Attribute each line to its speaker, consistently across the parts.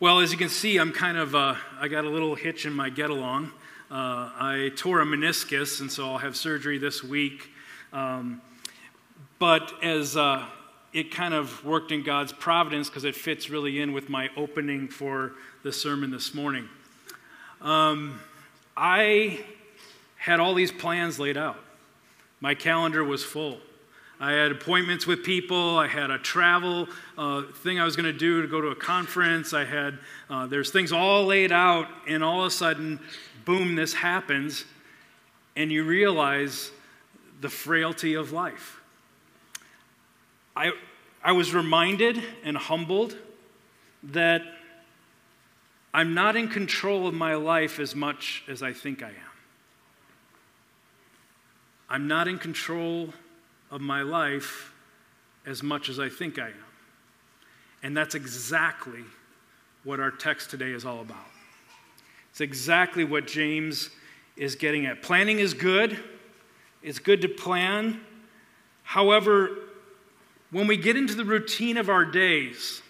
Speaker 1: Well, as you can see, I'm kind of, uh, I got a little hitch in my get along. Uh, I tore a meniscus, and so I'll have surgery this week. Um, but as uh, it kind of worked in God's providence, because it fits really in with my opening for the sermon this morning, um, I had all these plans laid out. My calendar was full. I had appointments with people. I had a travel uh, thing I was going to do to go to a conference. I had, uh, there's things all laid out, and all of a sudden, boom, this happens, and you realize the frailty of life. I, I was reminded and humbled that I'm not in control of my life as much as I think I am. I'm not in control of my life as much as I think I am. And that's exactly what our text today is all about. It's exactly what James is getting at. Planning is good, it's good to plan. However, when we get into the routine of our days,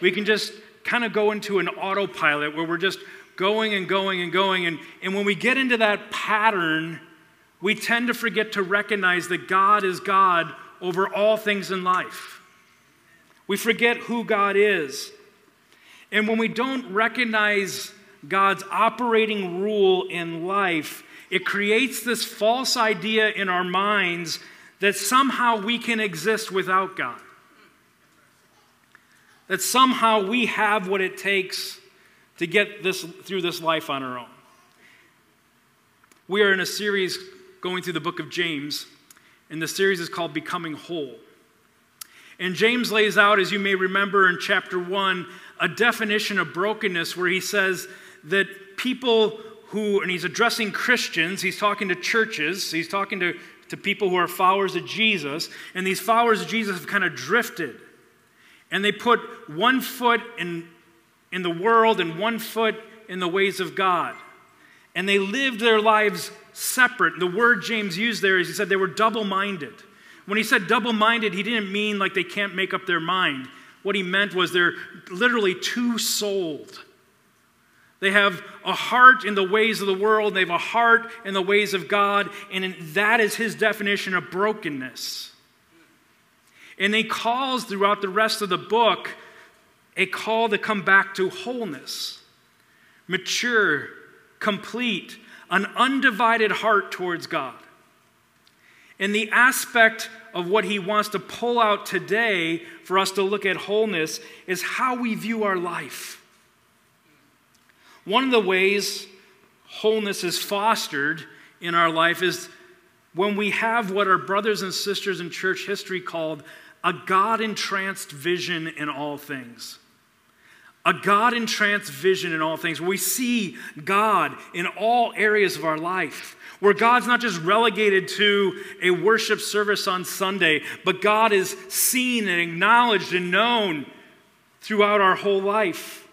Speaker 1: we can just kind of go into an autopilot where we're just going and going and going. And, and when we get into that pattern, we tend to forget to recognize that God is God over all things in life. We forget who God is. And when we don't recognize God's operating rule in life, it creates this false idea in our minds that somehow we can exist without God. That somehow we have what it takes to get this through this life on our own. We are in a series going through the book of James, and the series is called Becoming Whole. And James lays out, as you may remember in chapter 1, a definition of brokenness where he says that people who, and he's addressing Christians, he's talking to churches, he's talking to, to people who are followers of Jesus, and these followers of Jesus have kind of drifted. And they put one foot in, in the world and one foot in the ways of God. And they lived their lives separate. The word James used there is he said they were double minded. When he said double minded, he didn't mean like they can't make up their mind. What he meant was they're literally two souled. They have a heart in the ways of the world, they have a heart in the ways of God, and that is his definition of brokenness. And he calls throughout the rest of the book a call to come back to wholeness, mature, complete, an undivided heart towards God. And the aspect of what he wants to pull out today for us to look at wholeness is how we view our life. One of the ways wholeness is fostered in our life is when we have what our brothers and sisters in church history called a God entranced vision in all things a God entranced vision in all things, where we see God in all areas of our life, where God's not just relegated to a worship service on Sunday, but God is seen and acknowledged and known throughout our whole life.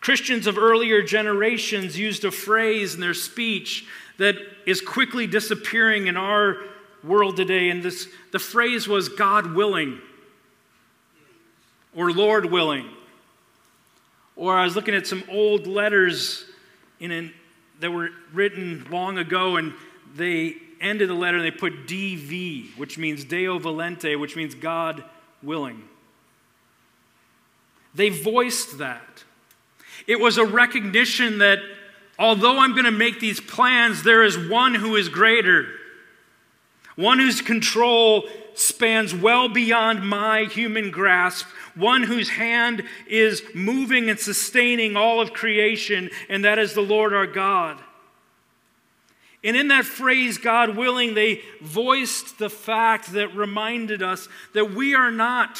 Speaker 1: Christians of earlier generations used a phrase in their speech that is quickly disappearing in our world today, and this, the phrase was God willing or Lord willing. Or I was looking at some old letters in an, that were written long ago, and they ended the letter and they put DV, which means Deo Volente, which means God willing. They voiced that. It was a recognition that although I'm going to make these plans, there is one who is greater, one whose control spans well beyond my human grasp, one whose hand is moving and sustaining all of creation, and that is the Lord our God. And in that phrase, God willing, they voiced the fact that reminded us that we are not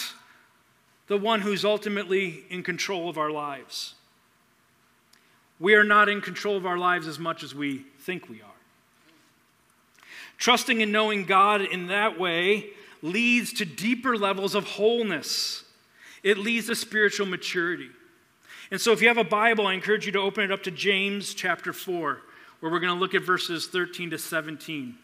Speaker 1: the one who's ultimately in control of our lives. We are not in control of our lives as much as we think we are. Trusting and knowing God in that way leads to deeper levels of wholeness it leads to spiritual maturity. And so, if you have a Bible, I encourage you to open it up to James chapter 4, where we're going to look at verses 13 to 17.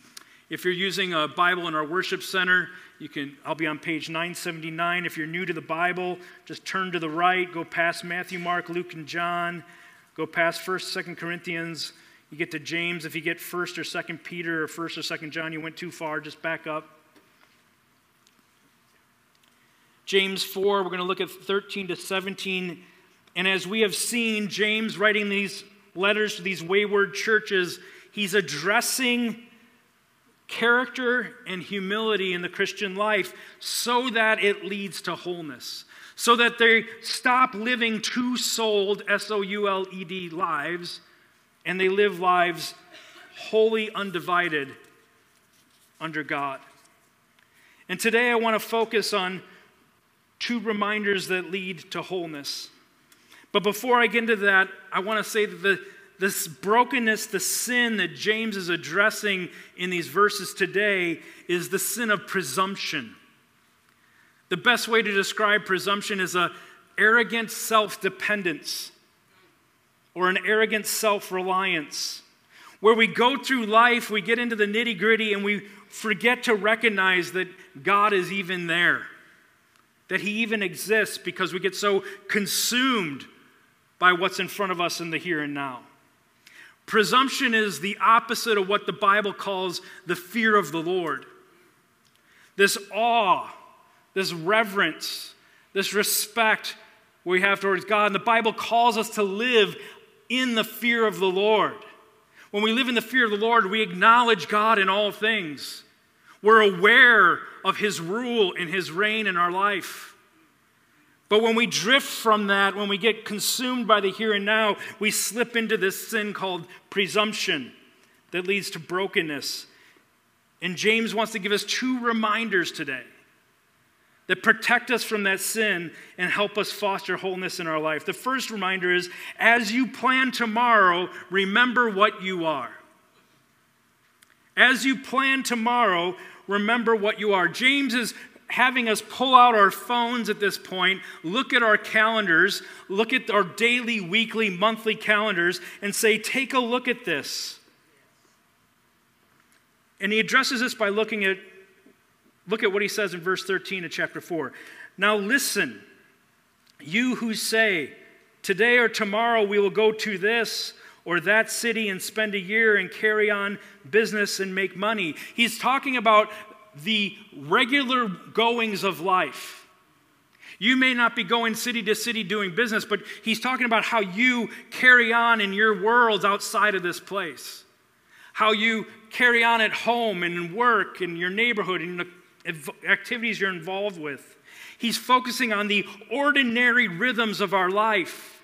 Speaker 1: If you're using a Bible in our worship center, you can I'll be on page 979. If you're new to the Bible, just turn to the right, go past Matthew, Mark, Luke, and John, go past 1st, 2nd Corinthians, you get to James. If you get 1st or 2nd Peter or 1st or 2nd John, you went too far, just back up. James 4, we're going to look at 13 to 17. And as we have seen, James writing these letters to these wayward churches, he's addressing character and humility in the Christian life so that it leads to wholeness, so that they stop living two souled, S O U L E D lives, and they live lives wholly undivided under God. And today I want to focus on two reminders that lead to wholeness. But before I get into that, I want to say that the, this brokenness, the sin that James is addressing in these verses today, is the sin of presumption. The best way to describe presumption is a arrogant self-dependence or an arrogant self-reliance where we go through life, we get into the nitty-gritty and we forget to recognize that God is even there that He even exists because we get so consumed by what's in front of us in the here and now. Presumption is the opposite of what the Bible calls the fear of the Lord. This awe, this reverence, this respect we have towards God. And the Bible calls us to live in the fear of the Lord. When we live in the fear of the Lord, we acknowledge God in all things. We're aware of His rule and His reign in our life. But when we drift from that, when we get consumed by the here and now, we slip into this sin called presumption that leads to brokenness. And James wants to give us two reminders today that protect us from that sin and help us foster wholeness in our life. The first reminder is as you plan tomorrow, remember what you are. As you plan tomorrow, remember what you are. James is having us pull out our phones at this point, look at our calendars, look at our daily, weekly, monthly calendars, and say, take a look at this. And he addresses this by looking at, look at what he says in verse 13 of chapter 4. Now listen, you who say, today or tomorrow we will go to this or that city and spend a year and carry on business and make money. He's talking about the regular goings of life. You may not be going city to city doing business, but he's talking about how you carry on in your worlds outside of this place. How you carry on at home and work and your neighborhood and the activities you're involved with. He's focusing on the ordinary rhythms of our life.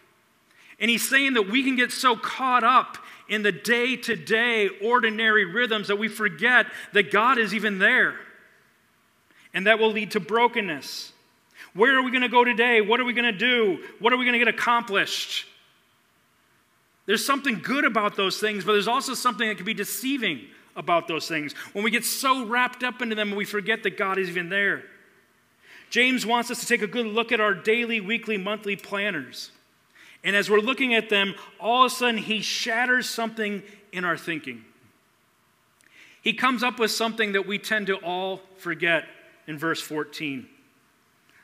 Speaker 1: And he's saying that we can get so caught up in the day to day ordinary rhythms that we forget that God is even there. And that will lead to brokenness. Where are we going to go today? What are we going to do? What are we going to get accomplished? There's something good about those things, but there's also something that can be deceiving about those things. When we get so wrapped up into them, we forget that God is even there. James wants us to take a good look at our daily, weekly, monthly planners. And as we're looking at them, all of a sudden he shatters something in our thinking. He comes up with something that we tend to all forget in verse 14.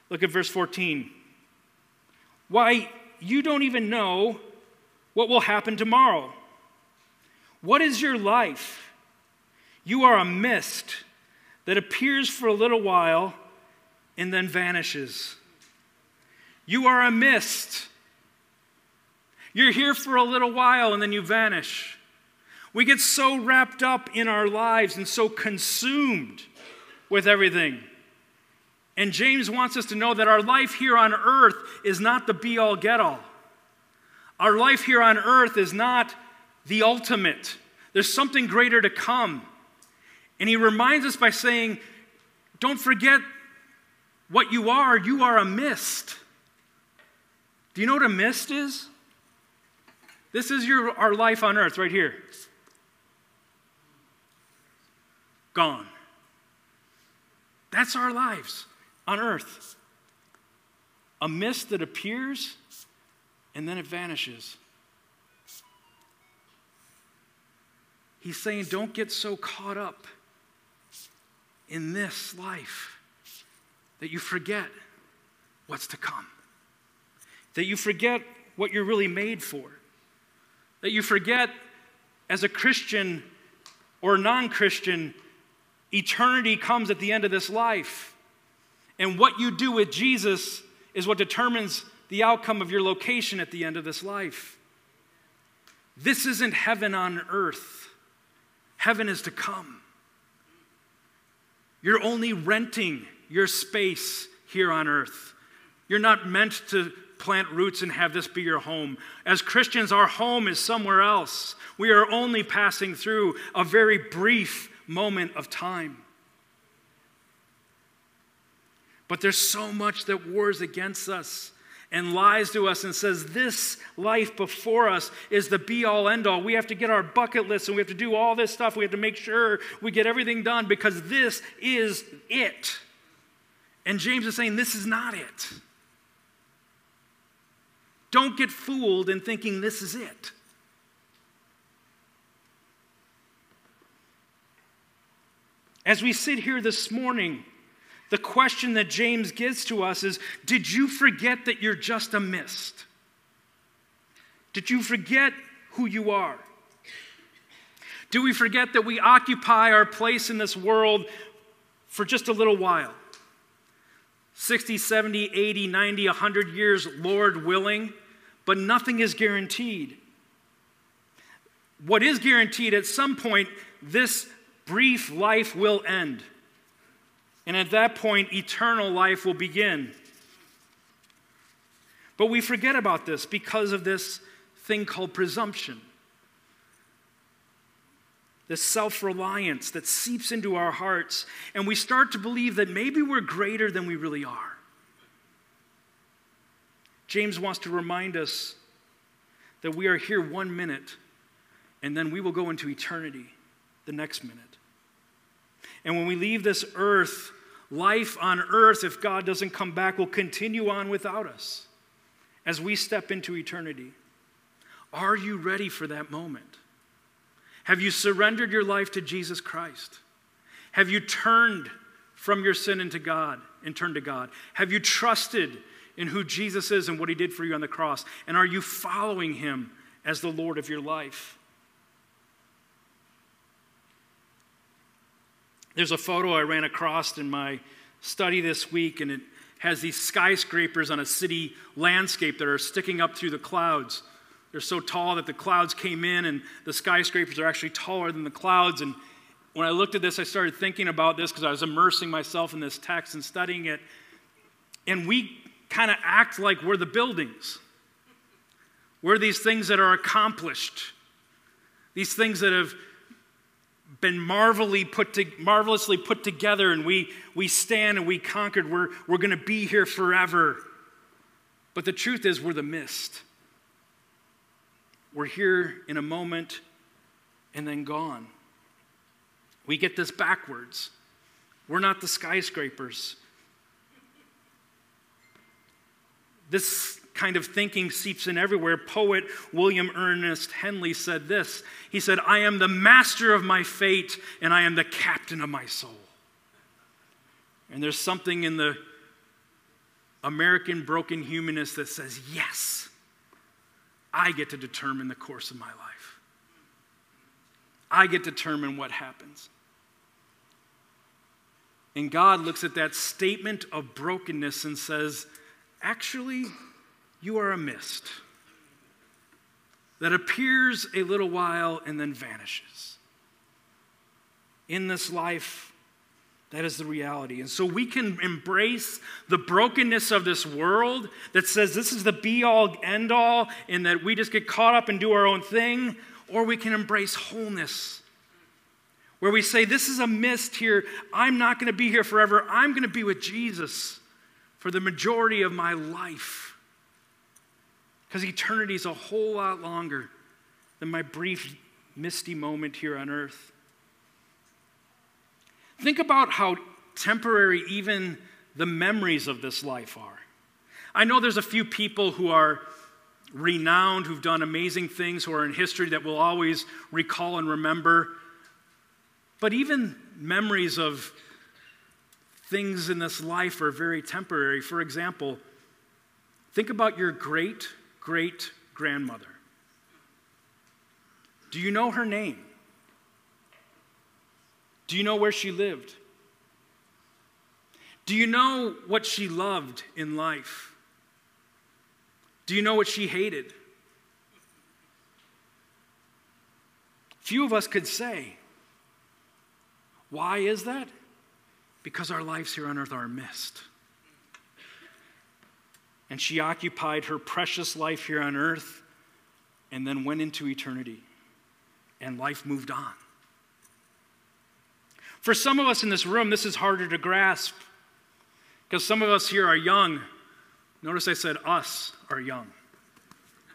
Speaker 1: Look at verse 14. Why, you don't even know what will happen tomorrow. What is your life? You are a mist that appears for a little while and then vanishes. You are a mist you're here for a little while and then you vanish. We get so wrapped up in our lives and so consumed with everything. And James wants us to know that our life here on earth is not the be all get all. Our life here on earth is not the ultimate, there's something greater to come. And he reminds us by saying, Don't forget what you are. You are a mist. Do you know what a mist is? This is your, our life on earth right here. Gone. That's our lives on earth. A mist that appears and then it vanishes. He's saying, don't get so caught up in this life that you forget what's to come, that you forget what you're really made for, that you forget as a Christian or non Christian, eternity comes at the end of this life. And what you do with Jesus is what determines the outcome of your location at the end of this life. This isn't heaven on earth, heaven is to come. You're only renting your space here on earth. You're not meant to plant roots and have this be your home. As Christians, our home is somewhere else. We are only passing through a very brief moment of time. But there's so much that wars against us and lies to us and says this life before us is the be all end all. We have to get our bucket list and we have to do all this stuff. We have to make sure we get everything done because this is it. And James is saying this is not it. Don't get fooled in thinking this is it. As we sit here this morning, the question that James gives to us is Did you forget that you're just a mist? Did you forget who you are? Do we forget that we occupy our place in this world for just a little while? 60, 70, 80, 90, 100 years, Lord willing, but nothing is guaranteed. What is guaranteed at some point, this brief life will end. And at that point, eternal life will begin. But we forget about this because of this thing called presumption. This self reliance that seeps into our hearts, and we start to believe that maybe we're greater than we really are. James wants to remind us that we are here one minute, and then we will go into eternity the next minute. And when we leave this earth, life on earth, if God doesn't come back, will continue on without us as we step into eternity. Are you ready for that moment? Have you surrendered your life to Jesus Christ? Have you turned from your sin into God and turned to God? Have you trusted in who Jesus is and what he did for you on the cross? And are you following him as the Lord of your life? There's a photo I ran across in my study this week, and it has these skyscrapers on a city landscape that are sticking up through the clouds. They're so tall that the clouds came in, and the skyscrapers are actually taller than the clouds. And when I looked at this, I started thinking about this because I was immersing myself in this text and studying it. And we kind of act like we're the buildings. We're these things that are accomplished, these things that have been marvelously put, to, marvelously put together, and we, we stand and we conquered. We're, we're going to be here forever. But the truth is, we're the mist. We're here in a moment and then gone. We get this backwards. We're not the skyscrapers. This kind of thinking seeps in everywhere. Poet William Ernest Henley said this He said, I am the master of my fate and I am the captain of my soul. And there's something in the American broken humanist that says, Yes, I get to determine the course of my life. I get to determine what happens. And God looks at that statement of brokenness and says, Actually, you are a mist that appears a little while and then vanishes. In this life, that is the reality. And so we can embrace the brokenness of this world that says this is the be all, end all, and that we just get caught up and do our own thing, or we can embrace wholeness. Where we say, This is a mist here. I'm not going to be here forever. I'm going to be with Jesus for the majority of my life. Because eternity is a whole lot longer than my brief, misty moment here on earth. Think about how temporary even the memories of this life are. I know there's a few people who are renowned, who've done amazing things, who are in history that we'll always recall and remember. But even memories of things in this life are very temporary. For example, think about your great great grandmother. Do you know her name? Do you know where she lived? Do you know what she loved in life? Do you know what she hated? Few of us could say. Why is that? Because our lives here on earth are missed. And she occupied her precious life here on earth and then went into eternity. And life moved on. For some of us in this room, this is harder to grasp because some of us here are young. Notice I said us are young.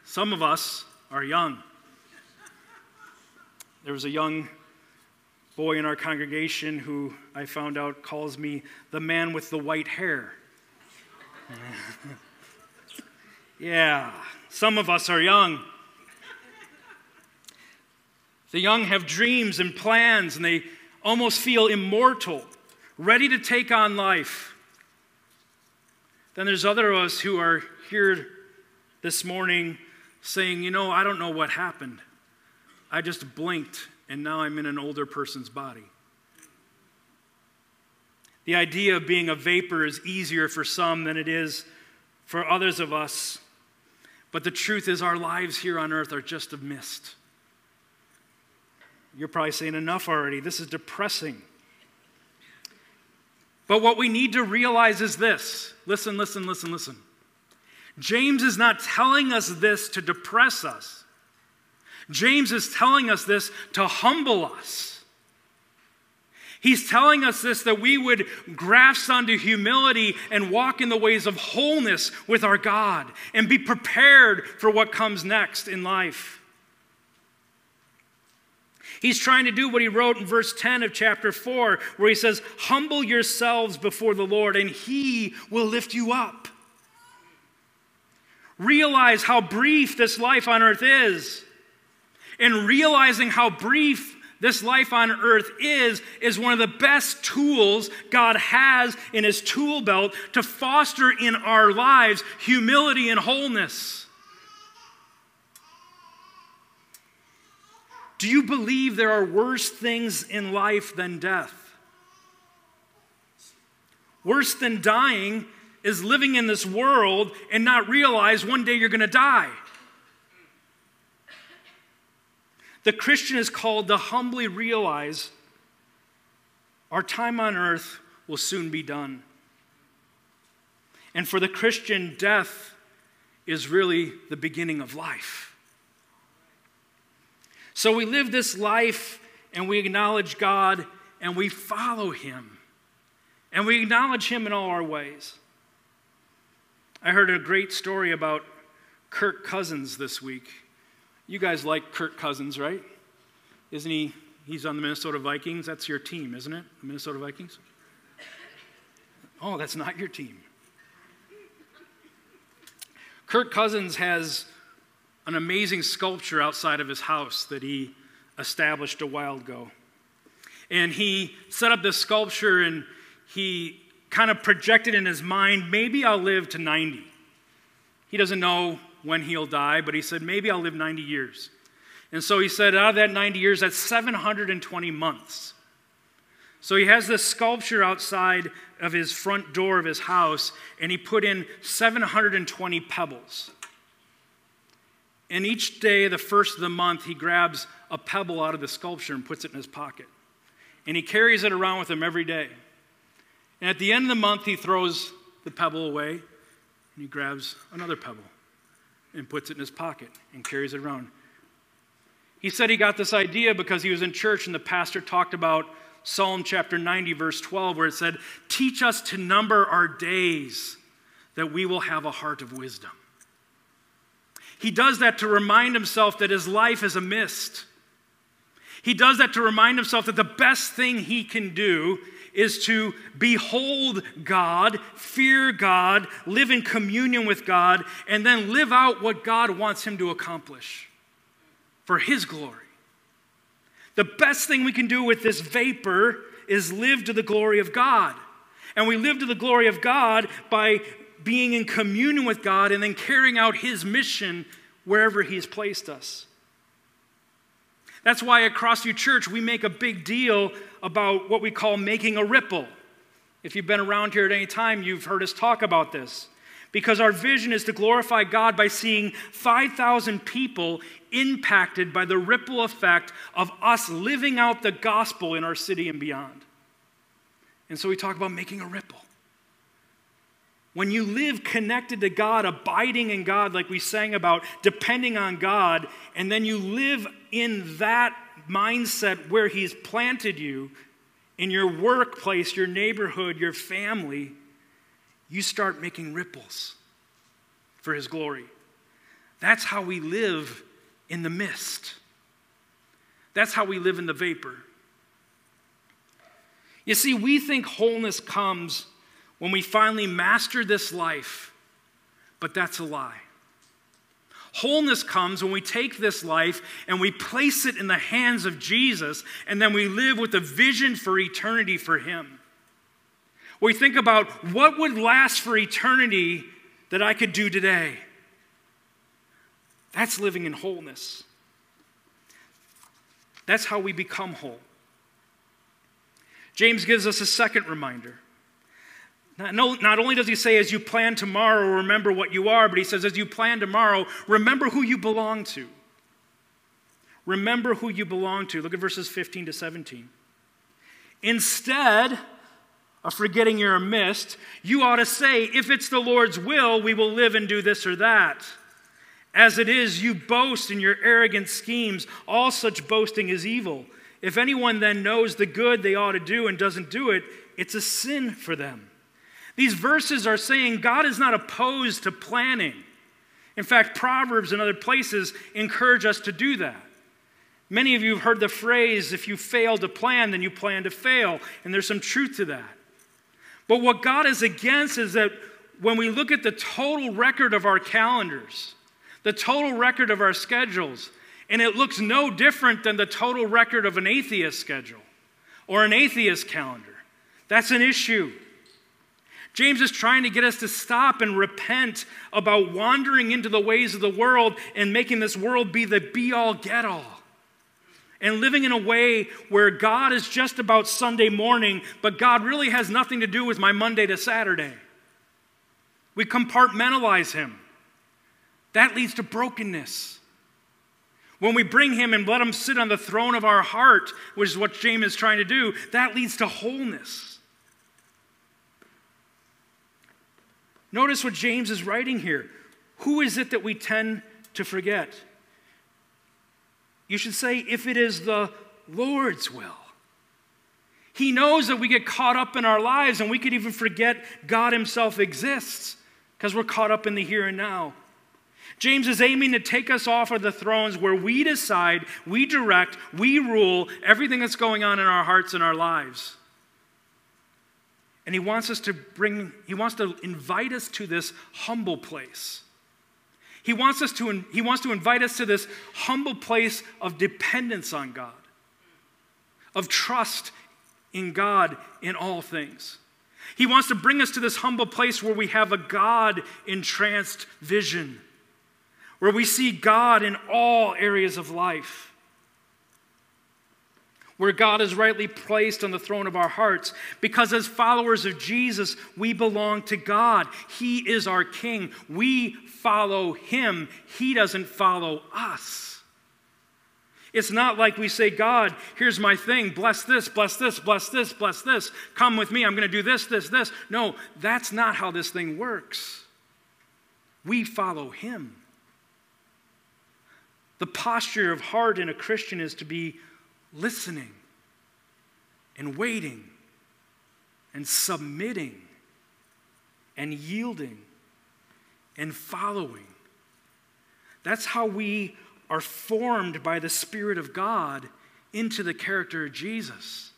Speaker 1: Some of us are young. There was a young boy in our congregation who I found out calls me the man with the white hair. yeah, some of us are young. The young have dreams and plans, and they almost feel immortal, ready to take on life. Then there's other of us who are here this morning saying, you know, I don't know what happened. I just blinked and now I'm in an older person's body. The idea of being a vapor is easier for some than it is for others of us. But the truth is, our lives here on earth are just a mist. You're probably saying enough already. This is depressing. But what we need to realize is this listen, listen, listen, listen. James is not telling us this to depress us. James is telling us this to humble us. He's telling us this that we would grasp onto humility and walk in the ways of wholeness with our God and be prepared for what comes next in life. He's trying to do what he wrote in verse 10 of chapter 4, where he says, Humble yourselves before the Lord, and he will lift you up. Realize how brief this life on earth is. And realizing how brief this life on earth is, is one of the best tools God has in his tool belt to foster in our lives humility and wholeness. Do you believe there are worse things in life than death? Worse than dying is living in this world and not realize one day you're going to die. The Christian is called to humbly realize our time on earth will soon be done. And for the Christian, death is really the beginning of life. So we live this life and we acknowledge God and we follow Him. And we acknowledge Him in all our ways. I heard a great story about Kirk Cousins this week. You guys like Kirk Cousins, right? Isn't he? He's on the Minnesota Vikings. That's your team, isn't it? The Minnesota Vikings? Oh, that's not your team. Kirk Cousins has an amazing sculpture outside of his house that he established a while ago. And he set up this sculpture and he kind of projected in his mind, maybe I'll live to 90. He doesn't know when he'll die, but he said, maybe I'll live 90 years. And so he said, out of that 90 years, that's 720 months. So he has this sculpture outside of his front door of his house, and he put in 720 pebbles. And each day, the first of the month, he grabs a pebble out of the sculpture and puts it in his pocket. And he carries it around with him every day. And at the end of the month, he throws the pebble away and he grabs another pebble and puts it in his pocket and carries it around. He said he got this idea because he was in church and the pastor talked about Psalm chapter 90, verse 12, where it said, Teach us to number our days that we will have a heart of wisdom. He does that to remind himself that his life is a mist. He does that to remind himself that the best thing he can do is to behold God, fear God, live in communion with God, and then live out what God wants him to accomplish for his glory. The best thing we can do with this vapor is live to the glory of God. And we live to the glory of God by being in communion with God and then carrying out His mission wherever He's placed us. That's why at Crossview Church we make a big deal about what we call making a ripple. If you've been around here at any time, you've heard us talk about this. Because our vision is to glorify God by seeing 5,000 people impacted by the ripple effect of us living out the gospel in our city and beyond. And so we talk about making a ripple. When you live connected to God, abiding in God, like we sang about, depending on God, and then you live in that mindset where He's planted you in your workplace, your neighborhood, your family, you start making ripples for His glory. That's how we live in the mist. That's how we live in the vapor. You see, we think wholeness comes when we finally master this life, but that's a lie. Wholeness comes when we take this life and we place it in the hands of Jesus, and then we live with a vision for eternity for Him. We think about what would last for eternity that I could do today. That's living in wholeness. That's how we become whole. James gives us a second reminder. Not, only does he say, as you plan tomorrow, remember what you are, but he says, as you plan tomorrow, remember who you belong to. Remember who you belong to. Look at verses 15 to 17. Instead of forgetting your mist, you ought to say, if it's the Lord's will, we will live and do this or that. As it is, you boast in your arrogant schemes. All such boasting is evil. If anyone then knows the good they ought to do and doesn't do it, it's a sin for them. These verses are saying God is not opposed to planning. In fact, Proverbs and other places encourage us to do that. Many of you have heard the phrase, if you fail to plan, then you plan to fail. And there's some truth to that. But what God is against is that when we look at the total record of our calendars, the total record of our schedules, and it looks no different than the total record of an atheist schedule or an atheist calendar, that's an issue. James is trying to get us to stop and repent about wandering into the ways of the world and making this world be the be all get all. And living in a way where God is just about Sunday morning, but God really has nothing to do with my Monday to Saturday. We compartmentalize Him. That leads to brokenness. When we bring Him and let Him sit on the throne of our heart, which is what James is trying to do, that leads to wholeness. Notice what James is writing here. Who is it that we tend to forget? You should say, if it is the Lord's will. He knows that we get caught up in our lives and we could even forget God Himself exists because we're caught up in the here and now. James is aiming to take us off of the thrones where we decide, we direct, we rule everything that's going on in our hearts and our lives. And he wants us to bring, he wants to invite us to this humble place. He wants us to, he wants to invite us to this humble place of dependence on God, of trust in God in all things. He wants to bring us to this humble place where we have a God entranced vision, where we see God in all areas of life where God is rightly placed on the throne of our hearts. Because as followers of Jesus, we belong to God. He is our King. We follow Him, He doesn't follow us. It's not like we say, God, here's my thing. Bless this, bless this, bless this, bless this. Come with me. I'm going to do this, this, this. No, that's not how this thing works. We follow Him. The posture of heart in a Christian is to be listening and waiting and submitting and yielding and following. That's how we are formed by the Spirit of God into the character of Jesus.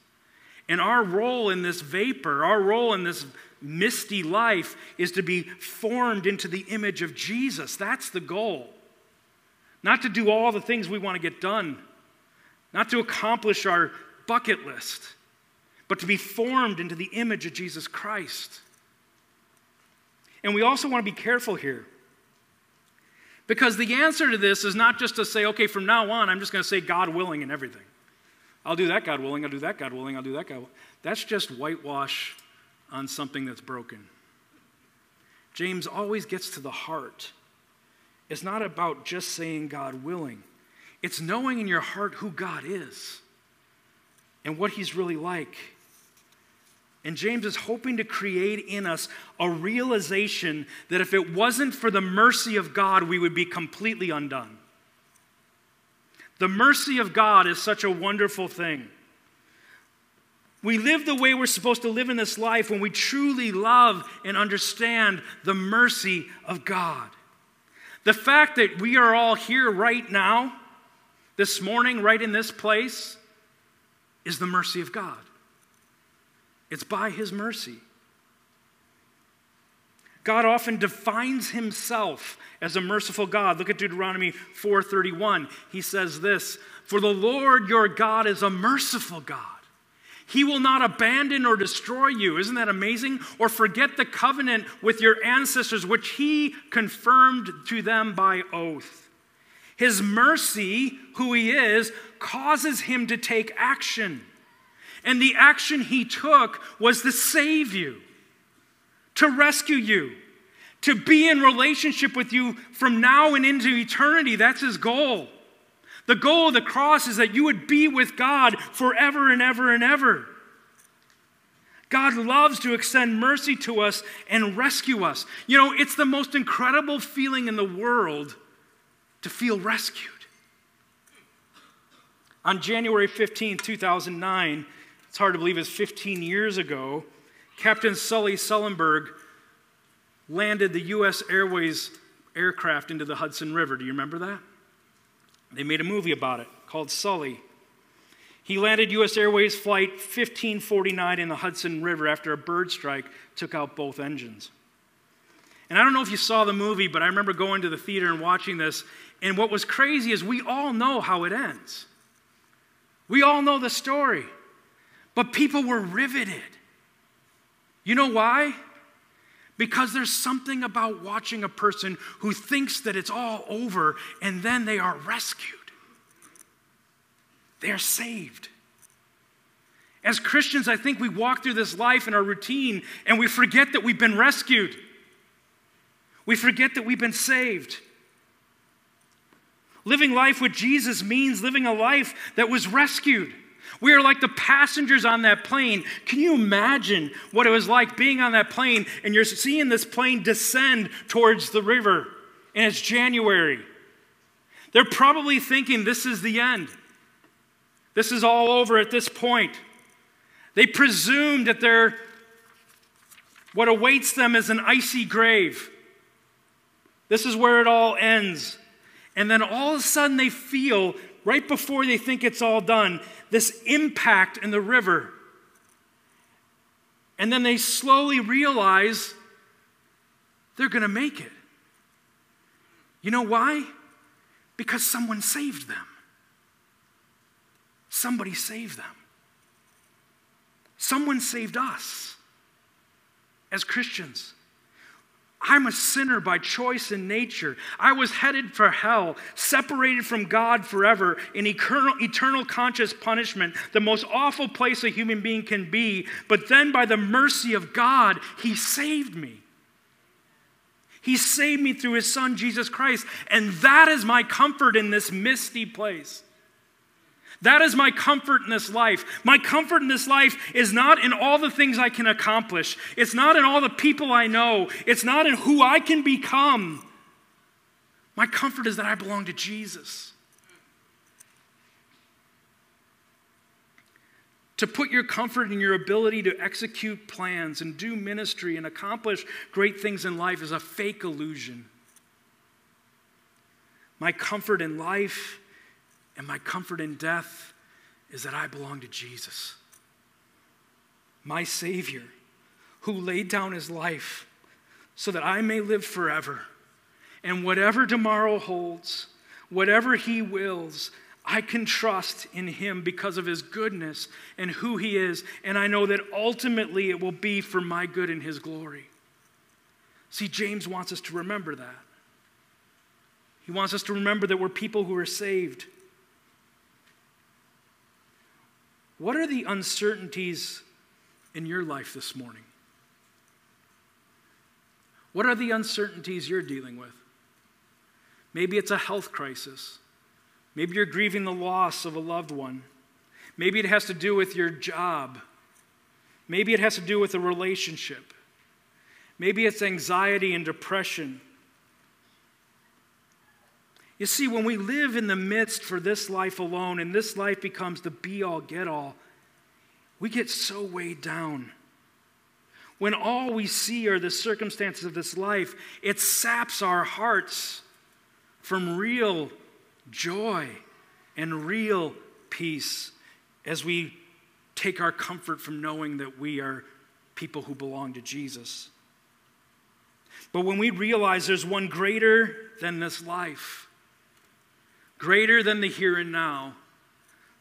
Speaker 1: And our role in this vapor, our role in this misty life, is to be formed into the image of Jesus. That's the goal. Not to do all the things we want to get done not to accomplish our bucket list, but to be formed into the image of Jesus Christ. And we also want to be careful here. Because the answer to this is not just to say, okay, from now on, I'm just going to say God willing and everything. I'll do that, God willing, I'll do that, God willing, I'll do that, God willing. That's just whitewash on something that's broken. James always gets to the heart. It's not about just saying God willing, it's knowing in your heart who God is and what He's really like. And James is hoping to create in us a realization that if it wasn't for the mercy of God, we would be completely undone. The mercy of God is such a wonderful thing. We live the way we're supposed to live in this life when we truly love and understand the mercy of God. The fact that we are all here right now, this morning, right in this place, is the mercy of God. It's by His mercy. God often defines himself as a merciful God. Look at Deuteronomy 4:31. He says this, "For the Lord your God is a merciful God. He will not abandon or destroy you. Isn't that amazing? Or forget the covenant with your ancestors, which he confirmed to them by oath. His mercy, who he is, causes him to take action. And the action he took was to save you, to rescue you, to be in relationship with you from now and into eternity. That's his goal. The goal of the cross is that you would be with God forever and ever and ever. God loves to extend mercy to us and rescue us. You know, it's the most incredible feeling in the world to feel rescued. On January 15, 2009, it's hard to believe it's 15 years ago, Captain Sully Sullenberg landed the U.S. Airways aircraft into the Hudson River. Do you remember that? They made a movie about it called Sully. He landed U.S. Airways Flight 1549 in the Hudson River after a bird strike took out both engines. And I don't know if you saw the movie, but I remember going to the theater and watching this. And what was crazy is we all know how it ends. We all know the story. But people were riveted. You know why? Because there's something about watching a person who thinks that it's all over and then they are rescued. They are saved. As Christians, I think we walk through this life in our routine and we forget that we've been rescued. We forget that we've been saved. Living life with Jesus means living a life that was rescued. We are like the passengers on that plane. Can you imagine what it was like being on that plane and you're seeing this plane descend towards the river and it's January? They're probably thinking this is the end. This is all over at this point. They presume that they're, what awaits them is an icy grave. This is where it all ends. And then all of a sudden they feel right before they think it's all done, this impact in the river. And then they slowly realize they're going to make it. You know why? Because someone saved them. Somebody saved them. Someone saved us as Christians. I'm a sinner by choice and nature. I was headed for hell, separated from God forever in eternal, eternal conscious punishment, the most awful place a human being can be. But then, by the mercy of God, He saved me. He saved me through His Son, Jesus Christ. And that is my comfort in this misty place. That is my comfort in this life. My comfort in this life is not in all the things I can accomplish, it's not in all the people I know, it's not in who I can become. My comfort is that I belong to Jesus. To put your comfort in your ability to execute plans and do ministry and accomplish great things in life is a fake illusion. My comfort in life and my comfort in death is that I belong to Jesus, my Savior, who laid down his life so that I may live forever. And whatever tomorrow holds, whatever he wills, I can trust in him because of his goodness and who he is, and I know that ultimately it will be for my good and his glory. See, James wants us to remember that. He wants us to remember that we're people who are saved. What are the uncertainties in your life this morning? What are the uncertainties you're dealing with? Maybe it's a health crisis. Maybe you're grieving the loss of a loved one. Maybe it has to do with your job. Maybe it has to do with a relationship. Maybe it's anxiety and depression. You see, when we live in the midst for this life alone and this life becomes the be all get all, we get so weighed down. When all we see are the circumstances of this life, it saps our hearts from real joy and real peace as we take our comfort from knowing that we are people who belong to Jesus. But when we realize there's one greater than this life, greater than the here and now,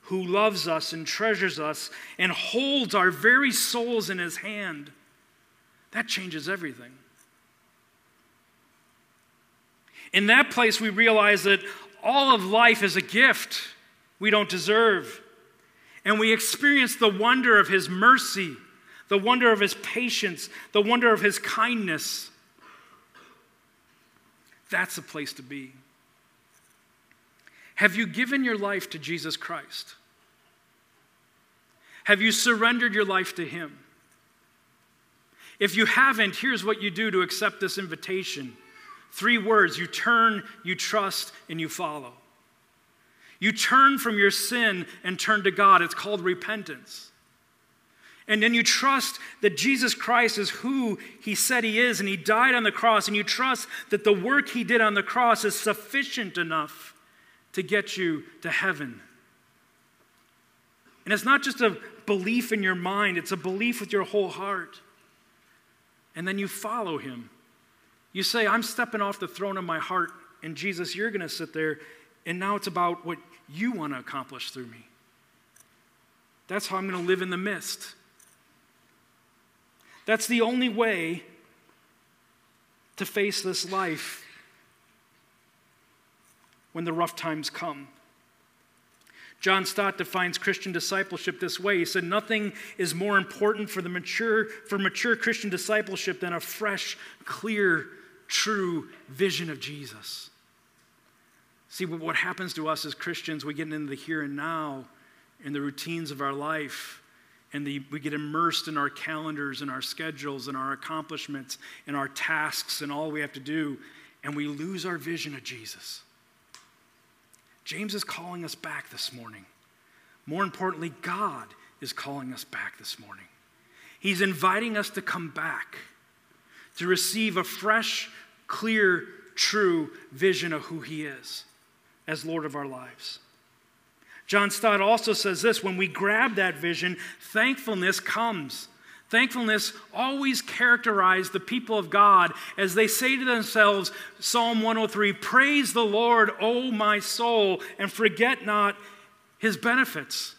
Speaker 1: who loves us and treasures us and holds our very souls in his hand, that changes everything. In that place, we realize that all of life is a gift we don't deserve. And we experience the wonder of His mercy, the wonder of His patience, the wonder of His kindness. That's a place to be. Have you given your life to Jesus Christ? Have you surrendered your life to Him? If you haven't, here's what you do to accept this invitation Three words you turn, you trust, and you follow. You turn from your sin and turn to God. It's called repentance. And then you trust that Jesus Christ is who he said he is, and he died on the cross, and you trust that the work he did on the cross is sufficient enough to get you to heaven. And it's not just a belief in your mind, it's a belief with your whole heart. And then you follow him. You say, I'm stepping off the throne of my heart, and Jesus, you're going to sit there, and now it's about what you want to accomplish through me. That's how I'm going to live in the midst. That's the only way to face this life when the rough times come. John Stott defines Christian discipleship this way. He said, Nothing is more important for, the mature, for mature Christian discipleship than a fresh, clear true vision of Jesus. See, what happens to us as Christians, we get into the here and now, in the routines of our life, and the, we get immersed in our calendars and our schedules and our accomplishments and our tasks and all we have to do, and we lose our vision of Jesus. James is calling us back this morning. More importantly, God is calling us back this morning. He's inviting us to come back to receive a fresh, clear, true vision of who He is as Lord of our lives. John Stott also says this when we grab that vision, thankfulness comes. Thankfulness always characterized the people of God as they say to themselves, Psalm 103 Praise the Lord, O my soul, and forget not his benefits.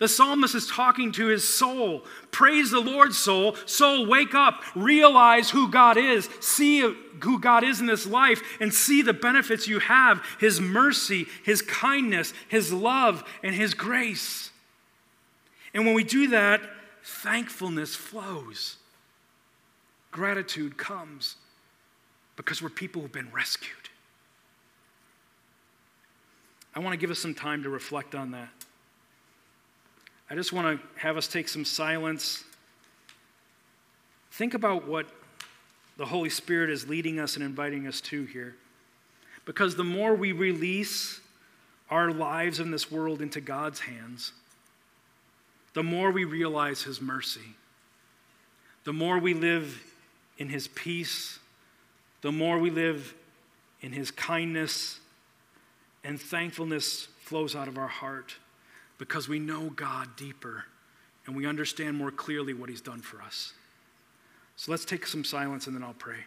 Speaker 1: The psalmist is talking to his soul. Praise the Lord, soul. Soul, wake up. Realize who God is. See who God is in this life and see the benefits you have His mercy, His kindness, His love, and His grace. And when we do that, thankfulness flows. Gratitude comes because we're people who've been rescued. I want to give us some time to reflect on that. I just want to have us take some silence. Think about what the Holy Spirit is leading us and inviting us to here. Because the more we release our lives in this world into God's hands, the more we realize His mercy, the more we live in His peace, the more we live in His kindness, and thankfulness flows out of our heart because we know God deeper and we understand more clearly what He's done for us. So let's take some silence and then I'll pray.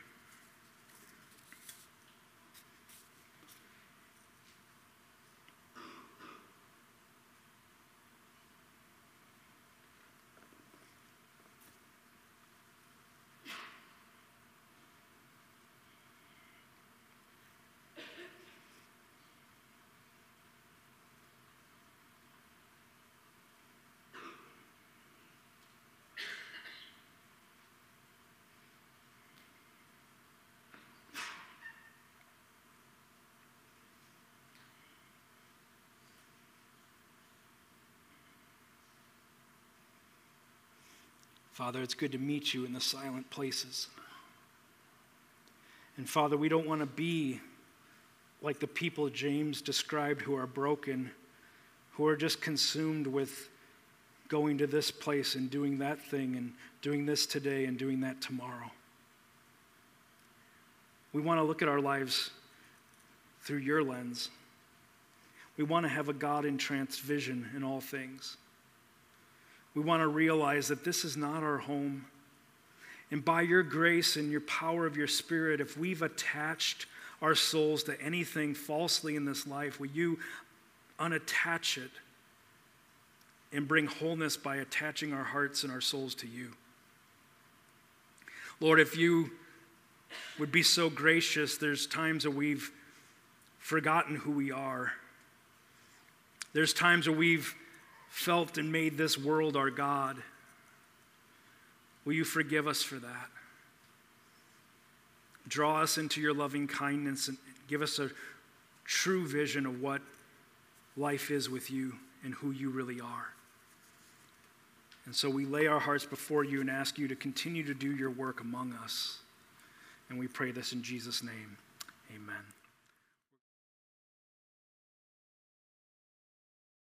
Speaker 1: Father, it's good to meet you in the silent places. And Father, we don't want to be like the people James described who are broken, who are just consumed with going to this place and doing that thing and doing this today and doing that tomorrow. We want to look at our lives through your lens. We want to have a God entranced vision in all things. We want to realize that this is not our home. And by your grace and your power of your spirit, if we've attached our souls to anything falsely in this life, will you unattach it and bring wholeness by attaching our hearts and our souls to you? Lord, if you would be so gracious, there's times that we've forgotten who we are. There's times where we've felt and made this world our God. Will you forgive us for that? Draw us into your loving kindness and give us a true vision of what life is with you and who you really are. And so we lay our hearts before you and ask you to continue to do your work among us. And we pray this in Jesus' name. Amen.